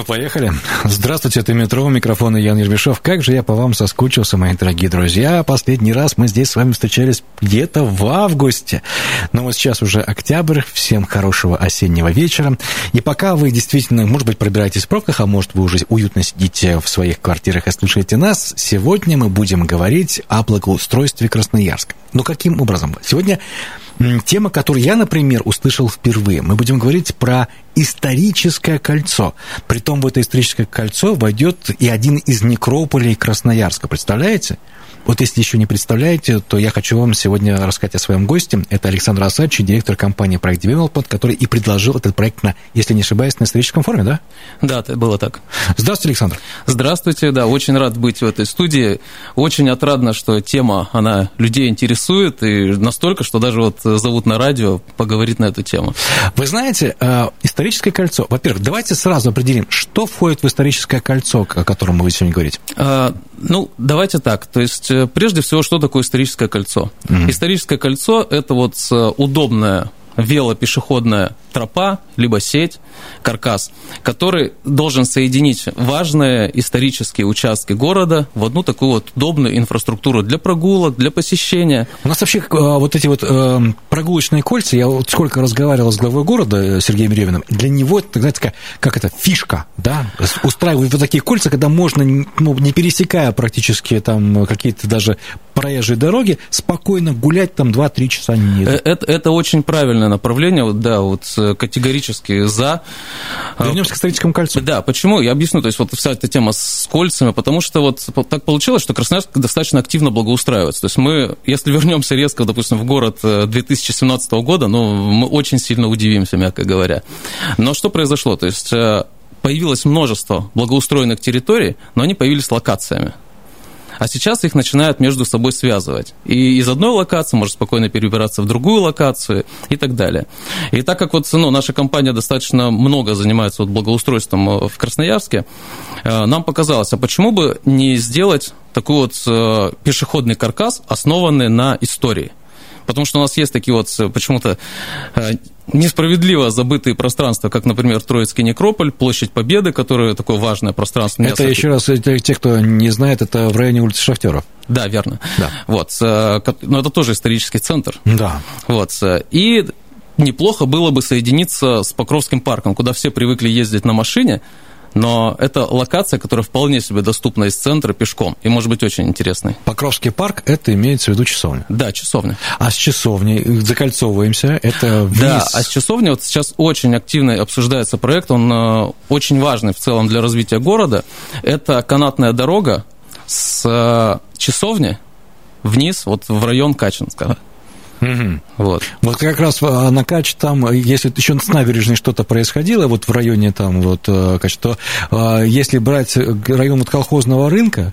Ну, поехали. Здравствуйте, это метро, микрофон Ян Ермешов. Как же я по вам соскучился, мои дорогие друзья. Последний раз мы здесь с вами встречались где-то в августе. Но вот сейчас уже октябрь, всем хорошего осеннего вечера. И пока вы действительно, может быть, пробираетесь в пробках, а может, вы уже уютно сидите в своих квартирах и слушаете нас, сегодня мы будем говорить о благоустройстве Красноярска. Ну, каким образом? Сегодня Тема, которую я, например, услышал впервые. Мы будем говорить про историческое кольцо. Притом в это историческое кольцо войдет и один из некрополей Красноярска. Представляете? Вот если еще не представляете, то я хочу вам сегодня рассказать о своем госте. Это Александр Асадович, директор компании «Проект Development», который и предложил этот проект, на, если не ошибаюсь, на историческом форуме, да? Да, это было так. Здравствуйте, Александр. Здравствуйте, да, очень рад быть в этой студии. Очень отрадно, что тема, она людей интересует, и настолько, что даже вот зовут на радио поговорить на эту тему. Вы знаете, э, историческое кольцо, во-первых, давайте сразу определим, что входит в историческое кольцо, о котором мы сегодня говорите. А, ну, давайте так, то есть э, прежде всего, что такое историческое кольцо? Mm-hmm. Историческое кольцо – это вот э, удобное велопешеходная тропа, либо сеть, каркас, который должен соединить важные исторические участки города в одну такую вот удобную инфраструктуру для прогулок, для посещения. У нас вообще э, вот эти вот э, прогулочные кольца, я вот сколько разговаривал с главой города э, Сергеем Ревиным, для него это, знаете, как это, фишка, да, устраивать вот такие кольца, когда можно, ну, не пересекая практически там какие-то даже проезжие дороги, спокойно гулять там 2-3 часа не это, это очень правильное направление, да, вот категорически за. Вернемся к историческому кольцу. Да, почему? Я объясню. То есть вот вся эта тема с кольцами, потому что вот так получилось, что Красноярск достаточно активно благоустраивается. То есть мы, если вернемся резко, допустим, в город 2017 э, года, ну, мы очень сильно удивимся, мягко говоря. Но что произошло? То есть э, появилось множество благоустроенных территорий, но они появились локациями. А сейчас их начинают между собой связывать. И из одной локации может спокойно перебираться в другую локацию и так далее. И так как вот ну, наша компания достаточно много занимается вот благоустройством э, в Красноярске, э, нам показалось, а почему бы не сделать такой вот э, пешеходный каркас, основанный на истории? Потому что у нас есть такие вот почему-то несправедливо забытые пространства, как, например, Троицкий некрополь, площадь Победы, которая такое важное пространство. Это еще раз, те, кто не знает, это в районе улицы Шахтеров. Да, верно. Да. Вот, э, но это тоже исторический центр. Да. Вот, э, и неплохо было бы соединиться с Покровским парком, куда все привыкли ездить на машине, но это локация, которая вполне себе доступна из центра пешком и может быть очень интересной. Покровский парк – это имеется в виду часовня? Да, часовня. А с часовней закольцовываемся, это вниз? Да, а с часовней вот сейчас очень активно обсуждается проект, он э, очень важный в целом для развития города. Это канатная дорога с э, часовни вниз, вот в район Качинска. Угу. Вот. вот как раз а, на Кач там, если еще с набережной что-то происходило, вот в районе там вот э, Кач, то а, если брать район вот колхозного рынка,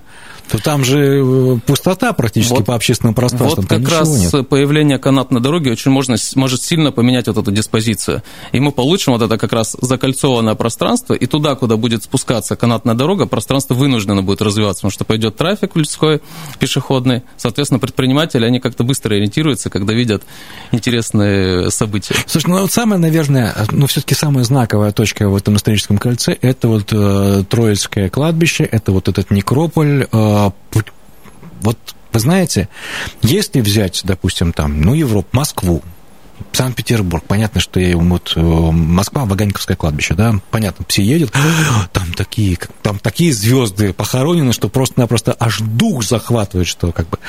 то там же э, пустота практически вот, по общественным пространствам. Вот как раз нет. появление канатной дороги очень можно, может сильно поменять вот эту диспозицию. И мы получим вот это как раз закольцованное пространство, и туда, куда будет спускаться канатная дорога, пространство вынуждено будет развиваться, потому что пойдет трафик людской, пешеходный. Соответственно, предприниматели, они как-то быстро ориентируются, когда видят интересные события. Слушай, ну вот самое, наверное, ну все-таки самая знаковая точка в этом историческом кольце, это вот э, Троицкое кладбище, это вот этот некрополь, э, вот вы знаете, если взять, допустим, там, ну, Европу, Москву, Санкт-Петербург, понятно, что я вот э, Москва, Ваганьковское кладбище, да, понятно, все едут, там такие, там такие звезды похоронены, что просто-напросто аж дух захватывает, что как бы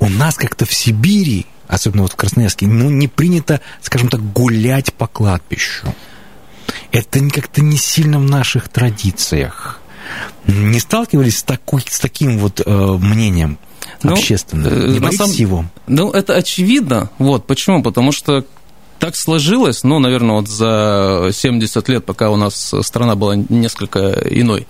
у нас как-то в Сибири, особенно вот в Красноярске, ну, не принято, скажем так, гулять по кладбищу. Это как-то не сильно в наших традициях. Не сталкивались с, такой, с таким вот э, мнением ну, общественным? Э, Не боитесь самом... его? Ну, это очевидно. Вот, почему? Потому что так сложилось, ну, наверное, вот за 70 лет, пока у нас страна была несколько иной,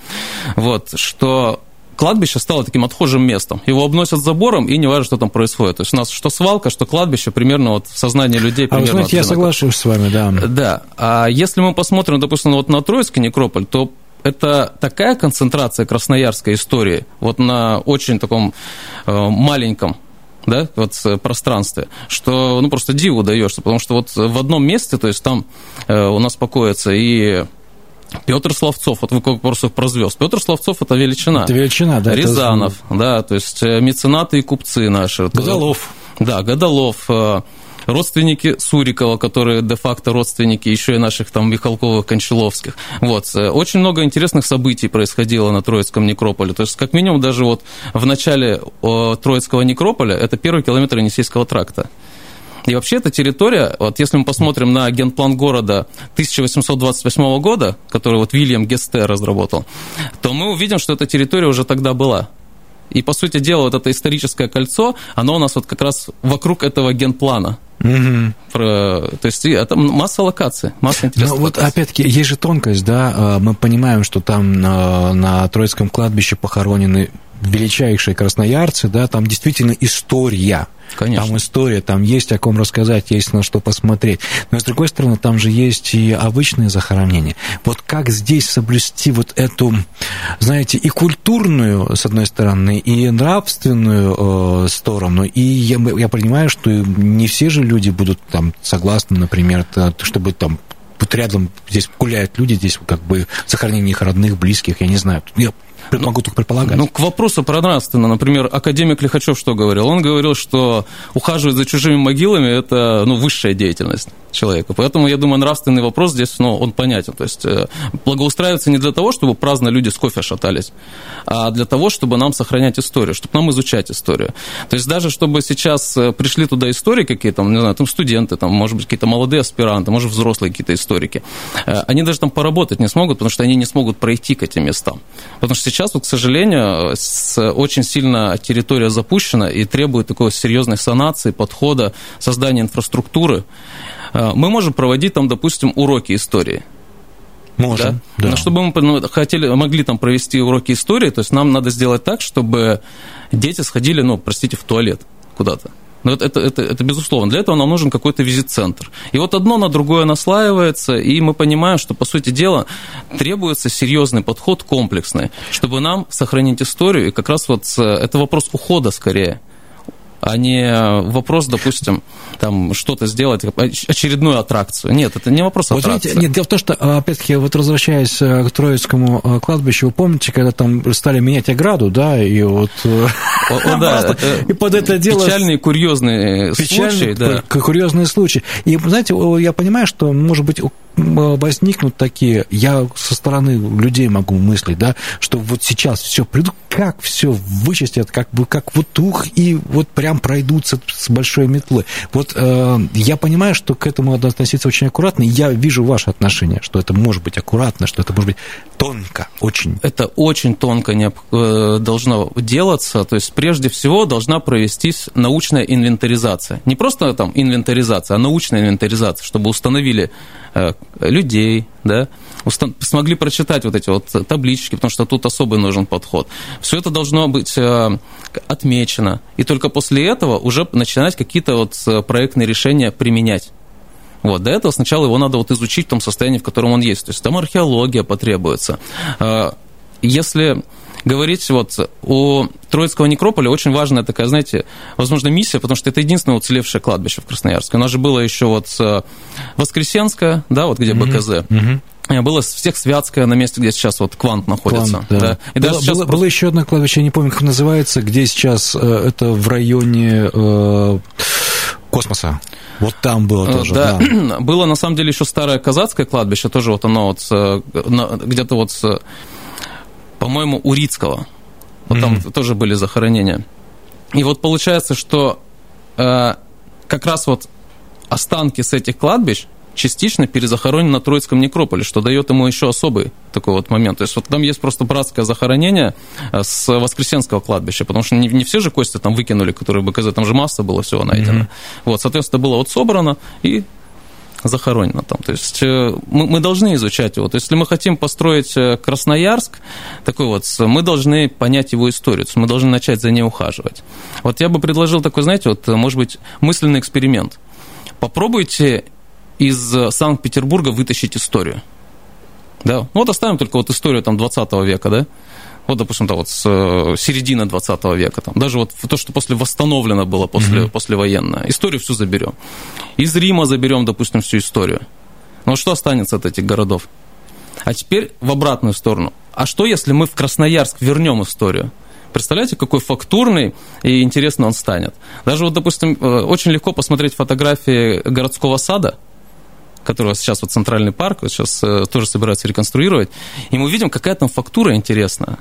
вот, что кладбище стало таким отхожим местом. Его обносят забором, и не важно, что там происходит. То есть у нас что свалка, что кладбище, примерно вот в сознании людей примерно... А вы знаете, я соглашусь с вами, да. Да. А если мы посмотрим, допустим, вот на Троицкий некрополь, то это такая концентрация красноярской истории, вот на очень таком э, маленьком да, вот пространстве, что ну просто диву даешься, потому что вот в одном месте, то есть там э, у нас покоится и Петр Словцов, вот вы просто про звезд. Петр Словцов это величина. Это величина, да. Рязанов, это... да, то есть э, меценаты и купцы наши. Годолов. Да, Годолов, э, родственники Сурикова, которые де-факто родственники еще и наших там Михалковых, Кончаловских. Вот. Э, очень много интересных событий происходило на Троицком некрополе. То есть, как минимум, даже вот в начале Троицкого некрополя это первый километр Енисейского тракта. И вообще эта территория, вот если мы посмотрим на генплан города 1828 года, который вот Вильям Гесте разработал, то мы увидим, что эта территория уже тогда была. И, по сути дела, вот это историческое кольцо, оно у нас вот как раз вокруг этого генплана. Угу. Про, то есть это масса локаций, масса интересных Но вот опять-таки есть же тонкость, да, а, мы понимаем, что там на, на Троицком кладбище похоронены величайшие красноярцы, да, там действительно история. Конечно. Там история, там есть о ком рассказать, есть на что посмотреть. Но, с другой стороны, там же есть и обычные захоронения. Вот как здесь соблюсти вот эту, знаете, и культурную, с одной стороны, и нравственную э, сторону. И я, я понимаю, что не все же люди будут там согласны, например, чтобы там вот рядом здесь гуляют люди, здесь как бы захоронение их родных, близких, я не знаю. Я могу только предполагать. Ну, к вопросу про нравственно, например, академик Лихачев что говорил? Он говорил, что ухаживать за чужими могилами – это ну, высшая деятельность человека. Поэтому, я думаю, нравственный вопрос здесь, ну, он понятен. То есть э, благоустраиваться не для того, чтобы праздно люди с кофе шатались, а для того, чтобы нам сохранять историю, чтобы нам изучать историю. То есть даже чтобы сейчас э, пришли туда истории какие-то, не знаю, там студенты, там, может быть, какие-то молодые аспиранты, может, взрослые какие-то историки, э, они даже там поработать не смогут, потому что они не смогут пройти к этим местам. Потому что сейчас, вот, к сожалению, очень сильно территория запущена и требует такой серьезной санации, подхода, создания инфраструктуры. Э, мы можем проводить там, допустим, уроки истории. Можем, да? да. Но чтобы мы ну, хотели, могли там провести уроки истории, то есть нам надо сделать так, чтобы дети сходили, ну, простите, в туалет куда-то. Но это, это, это, это безусловно. Для этого нам нужен какой-то визит-центр. И вот одно на другое наслаивается, и мы понимаем, что, по сути дела, требуется серьезный подход, комплексный, чтобы нам сохранить историю. И как раз вот это вопрос ухода скорее а не вопрос, допустим, там что-то сделать, очередную аттракцию. Нет, это не вопрос вот аттракции. Видите, нет, дело в том, что, опять-таки, вот возвращаясь э, к Троицкому э, кладбищу, вы помните, когда там стали менять ограду, да, и вот... Э, о, да, и под это дело... Печальные, курьезные случаи, да. Курьезные случаи. И, знаете, я понимаю, что, может быть, возникнут такие, я со стороны людей могу мыслить, да, что вот сейчас все придут, как все вычистят, как бы как вот ух, и вот прям пройдутся с большой метлой. Вот э, я понимаю, что к этому надо относиться очень аккуратно, и я вижу ваше отношение, что это может быть аккуратно, что это может быть тонко, очень. Это очень тонко не, э, должно делаться, то есть прежде всего должна провестись научная инвентаризация. Не просто там инвентаризация, а научная инвентаризация, чтобы установили э, людей, да, смогли прочитать вот эти вот таблички, потому что тут особый нужен подход. Все это должно быть э, отмечено, и только после этого уже начинать какие-то вот э, проектные решения применять. Вот, до этого сначала его надо вот изучить в том состоянии, в котором он есть. То есть там археология потребуется. Э, если говорить вот о Троицкого некрополя, очень важная такая, знаете, возможно, миссия, потому что это единственное уцелевшее кладбище в Красноярске. У нас же было еще вот Воскресенское, да, вот где БКЗ. Mm-hmm. Было всех Святское на месте, где сейчас вот Квант находится. Квант, да. Да. И было, даже сейчас было, было еще одно кладбище, я не помню, как называется, где сейчас э, это в районе э, космоса. Вот там было тоже, да. да. Было на самом деле еще старое казацкое кладбище, тоже вот оно вот э, где-то вот, по-моему, Урицкого. Вот mm-hmm. там тоже были захоронения. И вот получается, что э, как раз вот останки с этих кладбищ частично перезахоронен на Троицком некрополе, что дает ему еще особый такой вот момент. То есть вот там есть просто братское захоронение э, с Воскресенского кладбища, потому что не, не все же кости там выкинули, которые бы БКЗ, там же масса было всего найдено. Mm-hmm. Вот, соответственно, было вот собрано и захоронено там. То есть мы, мы должны изучать его. То есть если мы хотим построить Красноярск, такой вот, мы должны понять его историю, мы должны начать за ней ухаживать. Вот я бы предложил такой, знаете, вот, может быть, мысленный эксперимент. Попробуйте из Санкт-Петербурга вытащить историю. Да, ну вот оставим только вот историю там 20 века, да, вот, допустим, да, вот с э, середины 20 века, там, даже вот то, что после восстановлено было после, mm-hmm. послевоенное, историю всю заберем. Из Рима заберем, допустим, всю историю. Но что останется от этих городов? А теперь в обратную сторону. А что, если мы в Красноярск вернем историю? Представляете, какой фактурный и интересный он станет. Даже вот, допустим, э, очень легко посмотреть фотографии городского сада, которого сейчас вот центральный парк, вот сейчас э, тоже собираются реконструировать, и мы видим, какая там фактура интересная.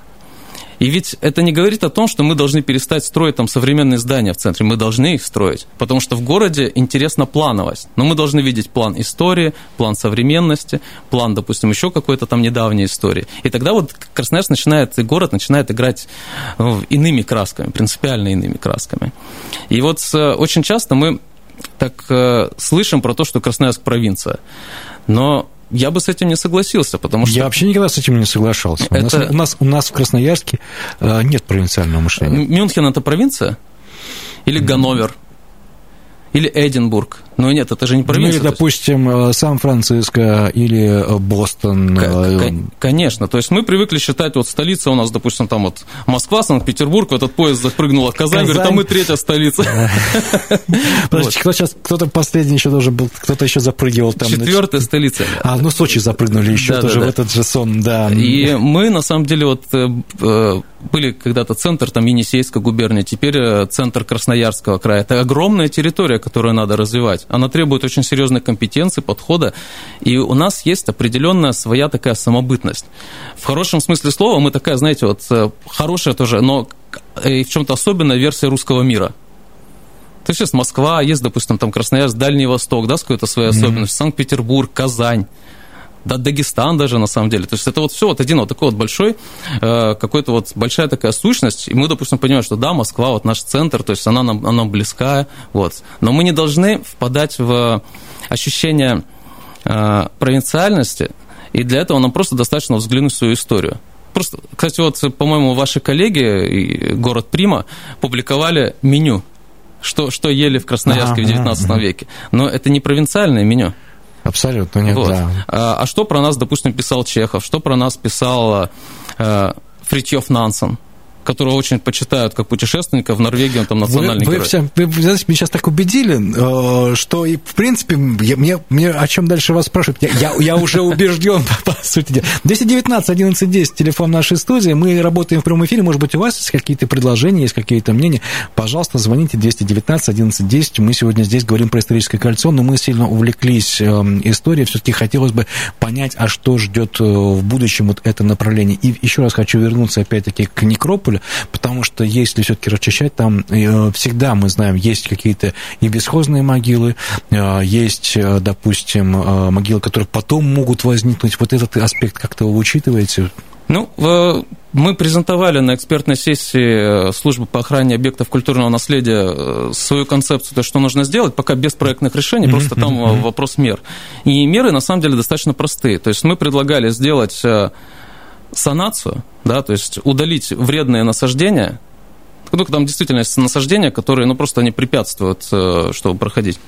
И ведь это не говорит о том, что мы должны перестать строить там современные здания в центре. Мы должны их строить, потому что в городе интересна плановость. Но мы должны видеть план истории, план современности, план, допустим, еще какой-то там недавней истории. И тогда вот Красноярск начинает, и город начинает играть ну, иными красками, принципиально иными красками. И вот э, очень часто мы так э, слышим про то, что Красноярск провинция. Но я бы с этим не согласился, потому что... Я вообще никогда с этим не соглашался. Это... У, нас, у, нас, у нас в Красноярске э, нет провинциального мышления. Мюнхен – это провинция? Или Ганновер? Или Эдинбург. Ну нет, это же не провинция. Ну или, допустим, есть... Сан-Франциско или э, Бостон. К- конечно. То есть мы привыкли считать, вот столица у нас, допустим, там вот Москва, Санкт-Петербург, в этот поезд запрыгнула Казань, Казань. говорит, а мы третья столица. Подождите, кто сейчас, кто-то последний еще должен был, кто-то еще запрыгивал там. Четвертая столица. А, ну Сочи запрыгнули еще тоже в этот же сон, да. И мы, на самом деле, вот э, э, были когда-то центр там Енисейской губернии, теперь центр Красноярского края. Это огромная территория, которую надо развивать. Она требует очень серьезной компетенции, подхода, и у нас есть определенная своя такая самобытность. В хорошем смысле слова мы такая, знаете, вот э, хорошая тоже, но э, и в чем-то особенная версия русского мира. То есть есть Москва, есть, допустим, там Красноярск, Дальний Восток, да, с какой-то своей mm-hmm. особенностью, Санкт-Петербург, Казань да, Дагестан даже, на самом деле. То есть это вот все вот один вот такой вот большой, э, какой-то вот большая такая сущность, и мы, допустим, понимаем, что да, Москва вот наш центр, то есть она нам, она близка, вот. Но мы не должны впадать в ощущение э, провинциальности, и для этого нам просто достаточно взглянуть в свою историю. Просто, кстати, вот, по-моему, ваши коллеги, город Прима, публиковали меню, что, что ели в Красноярске ага, в 19 ага. веке. Но это не провинциальное меню. Абсолютно нет, вот. да. А, а что про нас, допустим, писал Чехов, что про нас писал э, Фритьев Нансен? Которого очень почитают как путешественника, в Норвегии он там национальный вы, вы, Все, вы, знаете, меня сейчас так убедили, э, что, и, в принципе, я, мне, мне о чем дальше вас спрашивать, я, я, я уже убежден, по сути дела. 219 11 10, телефон нашей студии, мы работаем в прямом эфире, может быть, у вас есть какие-то предложения, есть какие-то мнения, пожалуйста, звоните 219 11 10, мы сегодня здесь говорим про историческое кольцо, но мы сильно увлеклись э, историей, все-таки хотелось бы понять, а что ждет э, в будущем вот это направление. И еще раз хочу вернуться опять-таки к некрополю, Мариуполя, потому что если все-таки расчищать, там э, всегда, мы знаем, есть какие-то и бесхозные могилы, э, есть, э, допустим, могилы, которые потом могут возникнуть. Вот этот аспект как-то вы учитываете? Ну, мы презентовали на экспертной сессии службы по охране объектов культурного наследия свою концепцию, то, что нужно сделать, пока без проектных решений, просто там вопрос мер. И меры, на самом деле, достаточно простые. То есть мы предлагали сделать санацию, да, то есть удалить вредные насаждения, ну, там действительно есть насаждения, которые, ну, просто они препятствуют, э, чтобы проходить.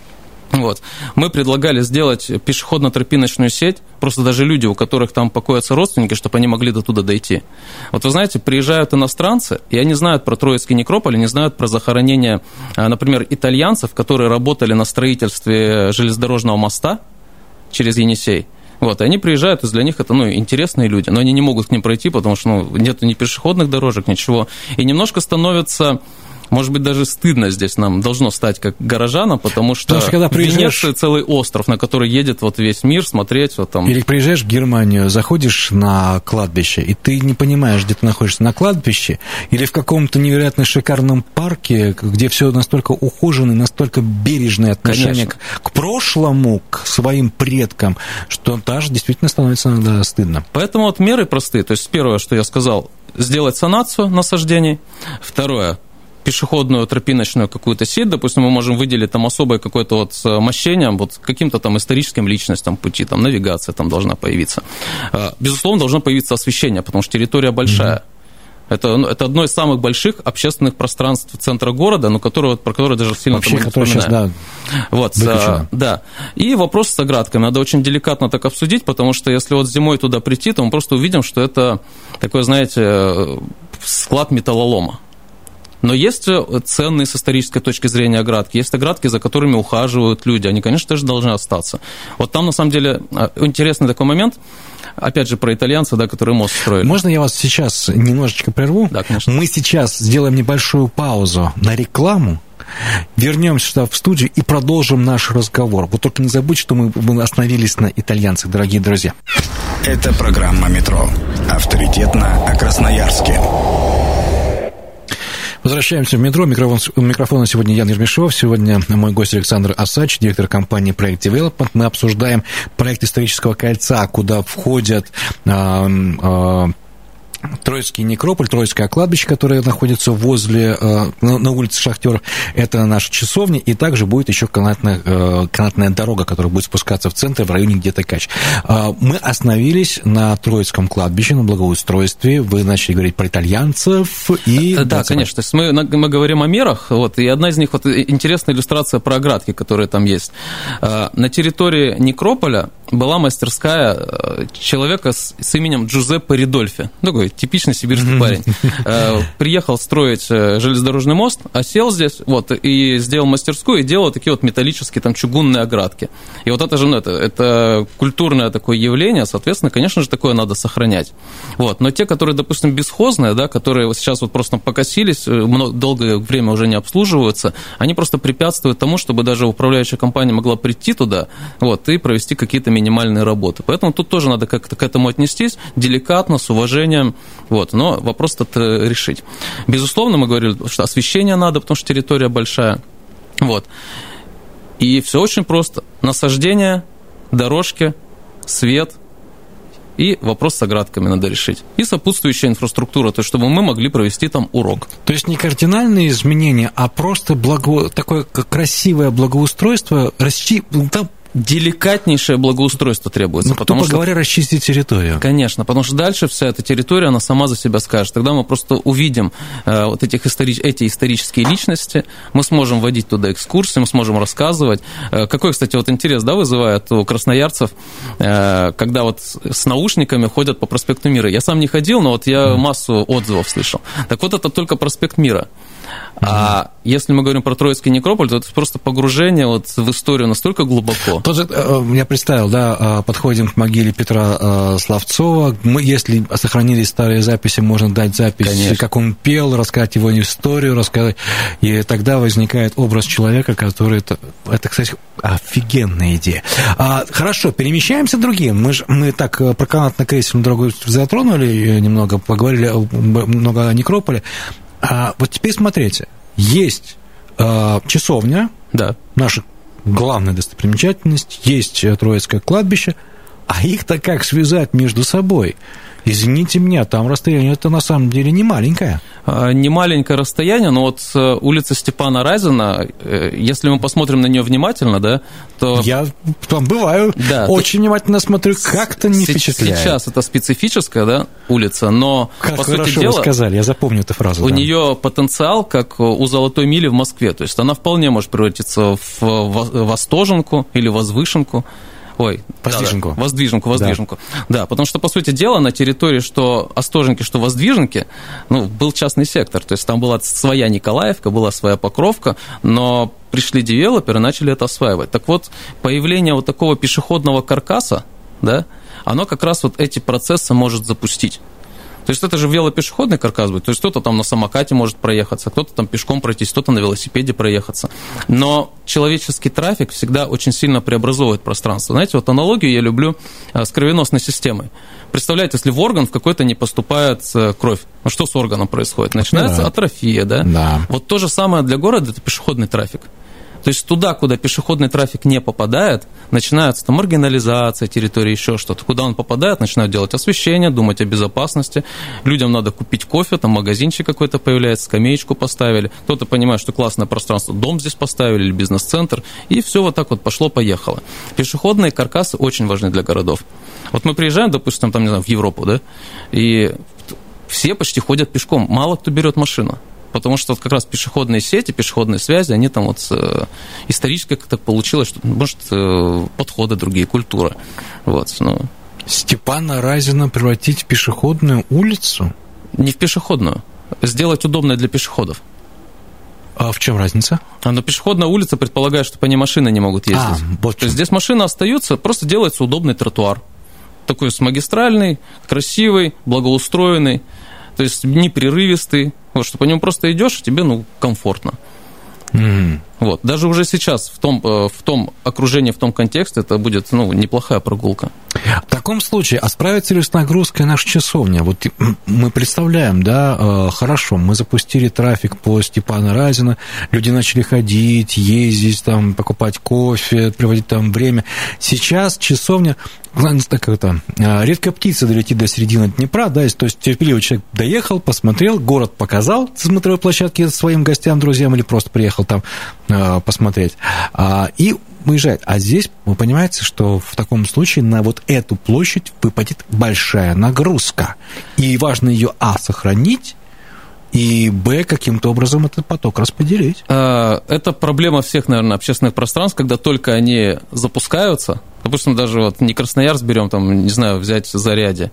Вот. Мы предлагали сделать пешеходно-тропиночную сеть, просто даже люди, у которых там покоятся родственники, чтобы они могли до туда дойти. Вот вы знаете, приезжают иностранцы, и они знают про Троицкий некрополь, они знают про захоронение, э, например, итальянцев, которые работали на строительстве железнодорожного моста через Енисей. Вот, и они приезжают, и для них это, ну, интересные люди, но они не могут к ним пройти, потому что, ну, нет ни пешеходных дорожек, ничего. И немножко становится может быть, даже стыдно здесь нам должно стать как горожанам, потому что, потому что когда приезжаешь... Венеция целый остров, на который едет вот весь мир смотреть. Вот там. Или приезжаешь в Германию, заходишь на кладбище, и ты не понимаешь, где ты находишься, на кладбище или в каком-то невероятно шикарном парке, где все настолько ухожено, настолько бережное отношение к, к прошлому, к своим предкам, что даже действительно становится иногда стыдно. Поэтому вот меры простые. То есть первое, что я сказал, сделать санацию насаждений. Второе, пешеходную тропиночную какую-то сеть, допустим, мы можем выделить там особое какое-то вот мощение, вот каким-то там историческим личностям пути, там навигация там должна появиться. Безусловно, должно появиться освещение, потому что территория большая. Mm-hmm. Это, ну, это одно из самых больших общественных пространств центра города, но которое, про которое даже сильно Вообще, не сейчас, да, вот, а, да. И вопрос с оградками. Надо очень деликатно так обсудить, потому что если вот зимой туда прийти, то мы просто увидим, что это такой, знаете, склад металлолома. Но есть ценные с исторической точки зрения оградки. Есть оградки, за которыми ухаживают люди. Они, конечно, тоже должны остаться. Вот там, на самом деле, а, интересный такой момент – опять же, про итальянца, да, который мост строили. Можно я вас сейчас немножечко прерву? Да, конечно. Мы сейчас сделаем небольшую паузу на рекламу, Вернемся сюда в студию и продолжим наш разговор. Вот только не забудьте, что мы, мы остановились на итальянцах, дорогие друзья. Это программа «Метро». Авторитетно о Красноярске. Возвращаемся в метро. Микрофон, микрофон сегодня Ян Ермешов. Сегодня мой гость Александр Асач, директор компании Project Development. Мы обсуждаем проект исторического кольца, куда входят э, э, Троицкий некрополь, Троицкое кладбище, которое находится возле, э, на улице Шахтер, это наша часовня, и также будет еще канатная, э, канатная дорога, которая будет спускаться в центр, в районе где-то Кач. Э, мы остановились на Троицком кладбище, на благоустройстве, вы начали говорить про итальянцев и... Да, конечно, то мы, мы говорим о мерах, вот, и одна из них, вот интересная иллюстрация про оградки, которые там есть. На территории некрополя была мастерская человека с, с именем Джузеппе Ридольфи, такой типичный сибирский парень. Э, приехал строить э, железнодорожный мост, а сел здесь, вот, и сделал мастерскую, и делал такие вот металлические там чугунные оградки. И вот это же, ну, это, это культурное такое явление, соответственно, конечно же, такое надо сохранять. Вот. Но те, которые, допустим, бесхозные, да, которые сейчас вот просто покосились, э, долгое время уже не обслуживаются, они просто препятствуют тому, чтобы даже управляющая компания могла прийти туда вот, и провести какие-то минимальные работы. Поэтому тут тоже надо как-то к этому отнестись деликатно, с уважением, вот, но вопрос этот э, решить. Безусловно, мы говорили, что освещение надо, потому что территория большая. Вот. И все очень просто. Насаждение, дорожки, свет – и вопрос с оградками надо решить. И сопутствующая инфраструктура, то есть чтобы мы могли провести там урок. То есть не кардинальные изменения, а просто благо... такое красивое благоустройство, расчи... там деликатнейшее благоустройство требуется. Ну, потому что, говоря, расчистить территорию. Конечно, потому что дальше вся эта территория, она сама за себя скажет. Тогда мы просто увидим э, вот этих истори... эти исторические личности, мы сможем вводить туда экскурсии, мы сможем рассказывать. Э, какой, кстати, вот интерес да, вызывает у красноярцев, э, когда вот с наушниками ходят по проспекту Мира. Я сам не ходил, но вот я массу отзывов слышал. Так вот, это только проспект Мира. А если мы говорим про Троицкий некрополь, то это просто погружение вот в историю настолько глубоко. Тот же, э, я представил, да, э, подходим к могиле Петра э, Славцова. Мы, если сохранились старые записи, можно дать запись, Конечно. как он пел, рассказать его историю, рассказать. И тогда возникает образ человека, который... Это, это кстати, офигенная идея. А, хорошо, перемещаемся к другим. Мы, же, мы так про канатно-крейсерную дорогу затронули немного, поговорили много о некрополе. А вот теперь смотрите, есть э, часовня, да. наша главная достопримечательность, есть Троицкое кладбище, а их-то как связать между собой? Извините меня, там расстояние это на самом деле не маленькое. А, не маленькое расстояние, но вот э, улица Степана Разина, э, если мы посмотрим на нее внимательно, да, то... Я там бываю, да, очень внимательно смотрю, как-то не впечатляет. Сейчас это специфическая, да, улица, но, как по хорошо сути дела... вы сказали, я запомню эту фразу. У да. нее потенциал, как у Золотой мили в Москве, то есть она вполне может превратиться в Востоженку или Возвышенку, Ой, воздвиженку. Да, да, воздвиженку, воздвиженку. Да. да, потому что, по сути дела, на территории что Остоженки, что Воздвиженки, ну, был частный сектор. То есть там была своя Николаевка, была своя Покровка, но пришли девелоперы, начали это осваивать. Так вот, появление вот такого пешеходного каркаса, да, оно как раз вот эти процессы может запустить. То есть это же велопешеходный каркас будет. То есть кто-то там на самокате может проехаться, кто-то там пешком пройтись, кто-то на велосипеде проехаться. Но человеческий трафик всегда очень сильно преобразовывает пространство. Знаете, вот аналогию я люблю э, с кровеносной системой. Представляете, если в орган в какой-то не поступает э, кровь, ну что с органом происходит? Начинается атрофия, да? Да. Вот то же самое для города – это пешеходный трафик. То есть туда, куда пешеходный трафик не попадает, начинается там маргинализация территории, еще что-то. Куда он попадает, начинают делать освещение, думать о безопасности. Людям надо купить кофе, там магазинчик какой-то появляется, скамеечку поставили. Кто-то понимает, что классное пространство, дом здесь поставили или бизнес-центр. И все вот так вот пошло-поехало. Пешеходные каркасы очень важны для городов. Вот мы приезжаем, допустим, там, не знаю, в Европу, да, и все почти ходят пешком, мало кто берет машину потому что вот как раз пешеходные сети, пешеходные связи, они там вот э, исторически как-то получилось, что, может, э, подходы другие, культура. Вот, ну. Степана Разина превратить в пешеходную улицу? Не в пешеходную. Сделать удобное для пешеходов. А в чем разница? А, но пешеходная улица предполагает, что по ней машины не могут ездить. А, вот То есть здесь машины остаются, просто делается удобный тротуар. Такой с магистральный, красивый, благоустроенный, то есть непрерывистый, вот, что по нему просто идешь, и тебе ну, комфортно. Mm. Вот. Даже уже сейчас в том, э, в том окружении, в том контексте это будет ну, неплохая прогулка. В таком случае, а справится ли с нагрузкой наша часовня? Вот мы представляем, да, э, хорошо, мы запустили трафик по Степана Разина, люди начали ходить, ездить, там, покупать кофе, приводить там время. Сейчас часовня, так это, э, редкая птица долетит до середины Днепра, да, то есть терпеливый человек доехал, посмотрел, город показал с смотровой площадки своим гостям, друзьям, или просто приехал там Э, посмотреть. А, и уезжает. А здесь вы понимаете, что в таком случае на вот эту площадь выпадет большая нагрузка. И важно ее, а, сохранить, и, б, каким-то образом этот поток распределить. А, это проблема всех, наверное, общественных пространств, когда только они запускаются, допустим, даже вот не Красноярск берем, там, не знаю, взять заряде,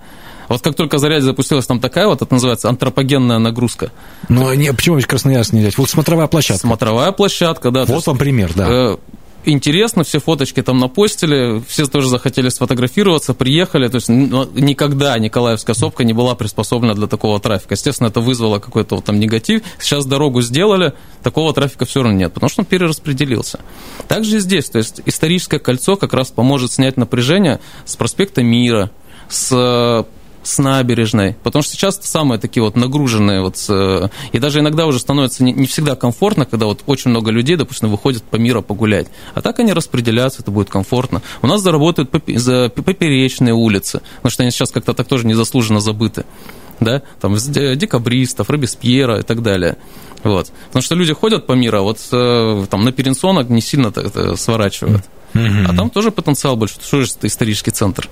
вот как только заряд запустилась там такая вот, это называется антропогенная нагрузка. Ну, не, почему Красноярск не взять? Вот смотровая площадка. Смотровая площадка, да. Вот вам пример, да. Э, интересно, все фоточки там напостили, все тоже захотели сфотографироваться, приехали, то есть никогда Николаевская сопка не была приспособлена для такого трафика. Естественно, это вызвало какой-то вот там негатив. Сейчас дорогу сделали, такого трафика все равно нет, потому что он перераспределился. Также и здесь, то есть историческое кольцо как раз поможет снять напряжение с проспекта Мира, с с набережной, потому что сейчас самые такие вот нагруженные вот, э, и даже иногда уже становится не, не всегда комфортно, когда вот очень много людей, допустим, выходят по миру погулять, а так они распределяются, это будет комфортно. У нас заработают за поперечные улицы, потому что они сейчас как-то так тоже незаслуженно забыты, да, там декабристов, Робеспьера и так далее. Вот. Потому что люди ходят по миру, а вот э, там на Перенсонок не сильно сворачивают. Mm-hmm. А там тоже потенциал большой, что же это исторический центр.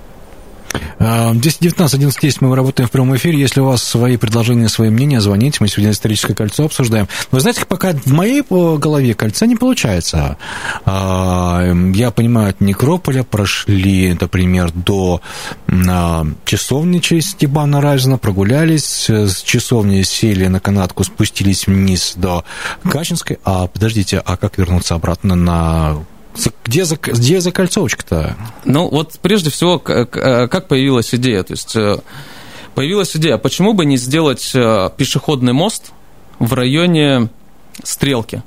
1019 11 10 мы работаем в прямом эфире. Если у вас свои предложения, свои мнения, звоните. Мы сегодня историческое кольцо обсуждаем. Вы знаете, пока в моей голове кольца не получается. А, я понимаю, от Некрополя прошли, например, до а, часовни через Степана Разина, прогулялись, с часовни сели на канатку, спустились вниз до Качинской. А подождите, а как вернуться обратно на где, за, где закольцовочка-то? Ну, вот прежде всего, как появилась идея? То есть э, появилась идея, почему бы не сделать э, пешеходный мост в районе Стрелки?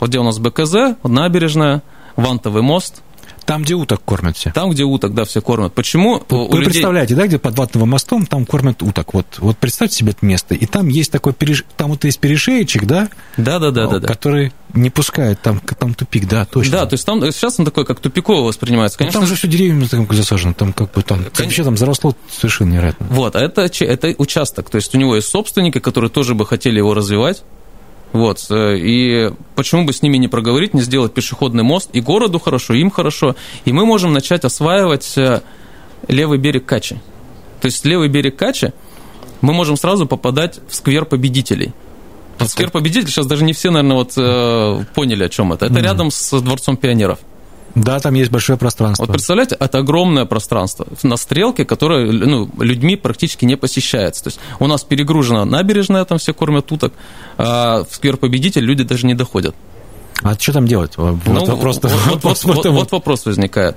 Вот где у нас БКЗ, набережная, Вантовый мост – там, где уток кормят все. Там, где уток, да, все кормят. Почему Вы людей... представляете, да, где под Ватновым мостом, там кормят уток. Вот, вот представьте себе это место. И там есть такой, переш... там вот есть перешеечек, да? Да, да, да, да. Который не пускает, там, там тупик, да, точно. Да, то есть там сейчас он такой, как тупиковый воспринимается. Конечно, ну, там же все деревьями там засажено, там как бы там Конечно. вообще там заросло совершенно невероятно. Вот, а это, это участок, то есть у него есть собственники, которые тоже бы хотели его развивать, вот. Э, и почему бы с ними не проговорить, не сделать пешеходный мост? И городу хорошо, им хорошо. И мы можем начать осваивать э, левый берег Качи. То есть левый берег Качи мы можем сразу попадать в сквер победителей. Сквер победителей сейчас даже не все, наверное, вот э, поняли, о чем это. Это mm-hmm. рядом с Дворцом пионеров. Да, там есть большое пространство. Вот представляете, это огромное пространство на стрелке, которое ну, людьми практически не посещается. То есть у нас перегружена набережная, там все кормят уток, а в сквер победитель люди даже не доходят. А что там делать? Вот, ну, вопрос, вот, вопрос, вот, вот, вот вопрос возникает.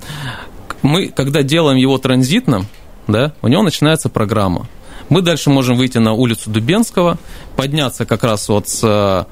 Мы, когда делаем его транзитным, да, у него начинается программа. Мы дальше можем выйти на улицу Дубенского, подняться как раз вот с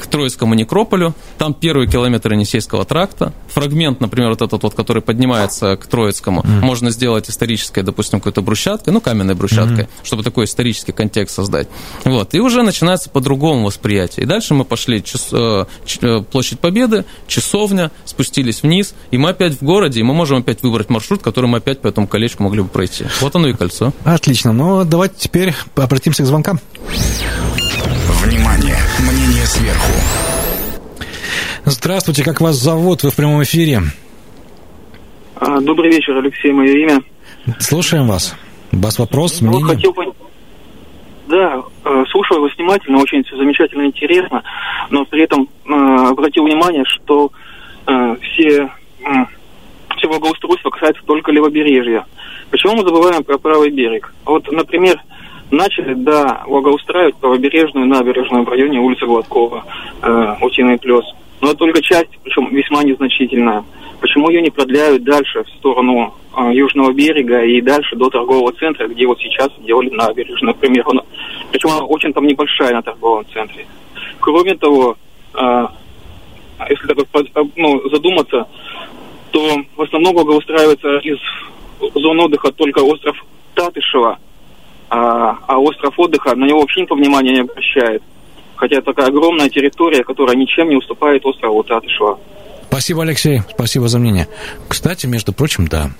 к Троицкому некрополю. Там первый километр Енисейского тракта. Фрагмент, например, вот этот вот, который поднимается к Троицкому, mm-hmm. можно сделать исторической, допустим, какой-то брусчаткой, ну, каменной брусчаткой, mm-hmm. чтобы такой исторический контекст создать. Вот. И уже начинается по-другому восприятие. И дальше мы пошли час, э, э, площадь Победы, часовня, спустились вниз, и мы опять в городе, и мы можем опять выбрать маршрут, который мы опять по этому колечку могли бы пройти. Вот оно и кольцо. Отлично. Ну, давайте теперь обратимся к звонкам. Сверху. Здравствуйте, как вас зовут? Вы в прямом эфире. А, добрый вечер, Алексей, мое имя. Слушаем вас. У вас вопрос, мнение? Вот хотел бы... Да, э, слушаю вас внимательно, очень все замечательно интересно, но при этом э, обратил внимание, что э, все, все благоустройство касается только левобережья. Почему мы забываем про правый берег? Вот, например, начали, да, благоустраивать правобережную набережную в районе улицы Гладкова, э, Утиный плес. Но только часть, причем весьма незначительная. Почему ее не продляют дальше в сторону э, южного берега и дальше до торгового центра, где вот сейчас делали набережную, например. Она, причем она очень там небольшая на торговом центре. Кроме того, э, если так ну, задуматься, то в основном благоустраивается из зон отдыха только остров Татышева – а, а остров отдыха на него вообще никто внимания не обращает. Хотя это такая огромная территория, которая ничем не уступает острову Татышева. Спасибо, Алексей, спасибо за мнение. Кстати, между прочим, да.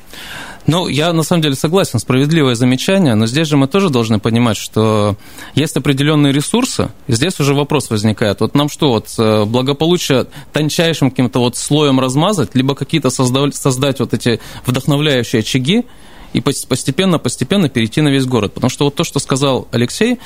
Ну, я на самом деле согласен, справедливое замечание, но здесь же мы тоже должны понимать, что есть определенные ресурсы, и здесь уже вопрос возникает. Вот нам что, вот э, благополучие тончайшим каким-то вот слоем размазать, либо какие-то создать, создать вот эти вдохновляющие очаги, и постепенно-постепенно перейти на весь город. Потому что вот то, что сказал Алексей,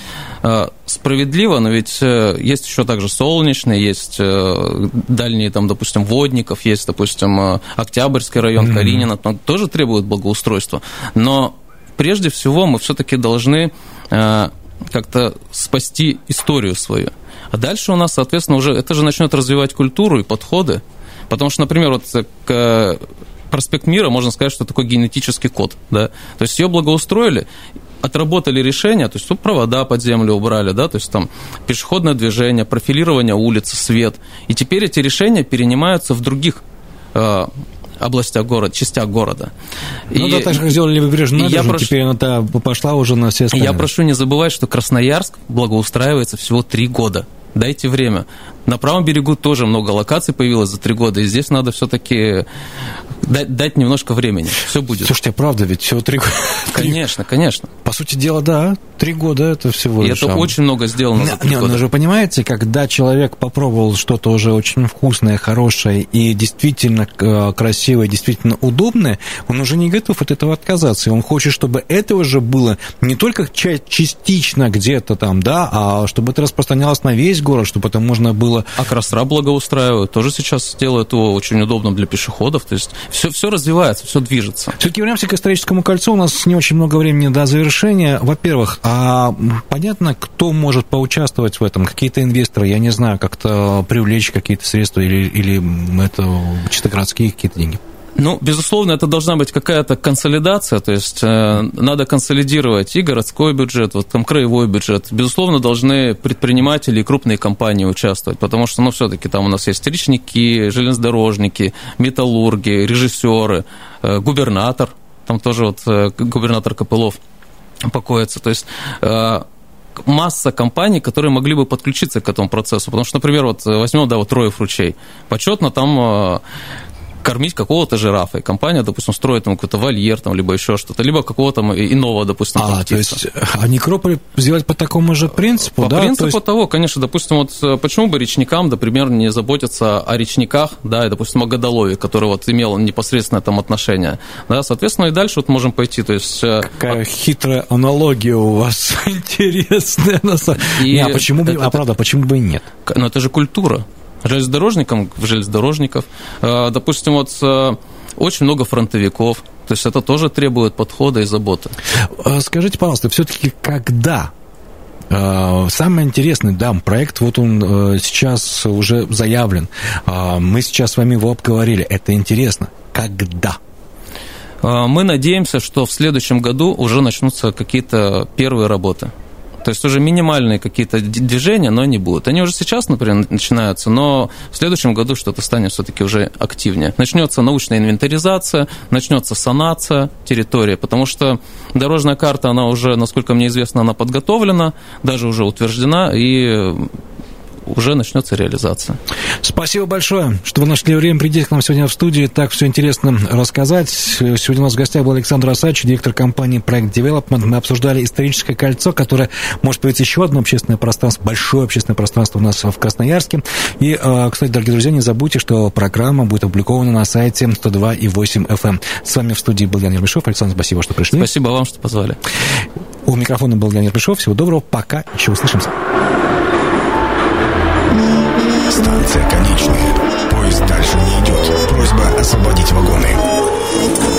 э, справедливо, но ведь э, есть еще также солнечный, есть э, дальние, там, допустим, Водников, есть, допустим, Октябрьский район, mm-hmm. Калинина, там тоже требует благоустройства. Но прежде всего мы все-таки должны как-то спасти историю свою. А дальше у нас, соответственно, уже это же начнет развивать культуру и подходы. Потому что, например, вот к проспект Мира, можно сказать, что такой генетический код. Да? То есть ее благоустроили, отработали решения, то есть тут провода под землю убрали, да, то есть там пешеходное движение, профилирование улицы, свет. И теперь эти решения перенимаются в других э, областях города, частях города. Ну и, да, так же, как сделали левобережную набережную, прошу, теперь она пошла уже на все остальные. Я прошу не забывать, что Красноярск благоустраивается всего три года дайте время. На правом берегу тоже много локаций появилось за три года, и здесь надо все-таки дать, дать немножко времени. Все будет. Слушайте, правда, ведь всего три года. Конечно, конечно. По сути дела, да, три года это всего лишь. И это очень много сделано за три не, года. Но же понимаете, когда человек попробовал что-то уже очень вкусное, хорошее и действительно э, красивое, действительно удобное, он уже не готов от этого отказаться. И он хочет, чтобы это уже было не только частично где-то там, да, а чтобы это распространялось на весь город, чтобы это можно было... А Красра благоустраивают, тоже сейчас делают его очень удобным для пешеходов, то есть все, все развивается, все движется. Все-таки вернемся к историческому кольцу, у нас не очень много времени до завершения. Во-первых, а понятно, кто может поучаствовать в этом? Какие-то инвесторы, я не знаю, как-то привлечь какие-то средства или, или это чисто городские какие-то деньги? Ну, безусловно, это должна быть какая-то консолидация, то есть э, надо консолидировать и городской бюджет, вот там краевой бюджет. Безусловно, должны предприниматели и крупные компании участвовать, потому что, ну, все-таки там у нас есть речники, железнодорожники, металлурги, режиссеры, э, губернатор, там тоже вот э, губернатор Копылов покоится, то есть э, масса компаний, которые могли бы подключиться к этому процессу. Потому что, например, вот возьмем, да, вот Троев ручей. Почетно там э, кормить какого-то жирафа. И компания, допустим, строит ему какой-то вольер, там, либо еще что-то, либо какого-то иного, допустим, А, то есть, а некрополь сделать по такому же принципу, по да? По принципу есть... того, конечно, допустим, вот э, почему бы речникам, например, не заботиться о речниках, да, и, допустим, о Годолове, который вот имел непосредственное там отношение, да, соответственно, и дальше вот можем пойти, то есть... Э, Какая а... хитрая аналогия у вас интересная, на самом деле. А почему бы, это, а правда, почему бы и нет? Ну, это же культура железнодорожникам, железнодорожников. Э, допустим, вот э, очень много фронтовиков, то есть это тоже требует подхода и заботы. Э, скажите, пожалуйста, все-таки когда Самый интересный, да, проект, вот он сейчас уже заявлен. Мы сейчас с вами его обговорили. Это интересно. Когда? Мы надеемся, что в следующем году уже начнутся какие-то первые работы. То есть уже минимальные какие-то движения, но они будут. Они уже сейчас, например, начинаются, но в следующем году что-то станет все-таки уже активнее. Начнется научная инвентаризация, начнется санация территории, потому что дорожная карта, она уже, насколько мне известно, она подготовлена, даже уже утверждена, и уже начнется реализация. Спасибо большое, что вы нашли время прийти к нам сегодня в студию, так все интересно рассказать. Сегодня у нас в гостях был Александр Осач, директор компании Проект Development. Мы обсуждали историческое кольцо, которое может появиться еще одно общественное пространство, большое общественное пространство у нас в Красноярске. И, а, кстати, дорогие друзья, не забудьте, что программа будет опубликована на сайте 102,8 FM. Эм. С вами в студии был Ян Ермешов. Александр, спасибо, что пришли. Спасибо вам, что позвали. У микрофона был Ян Ермешов. Всего доброго. Пока. Еще услышимся. Освободить вагоны.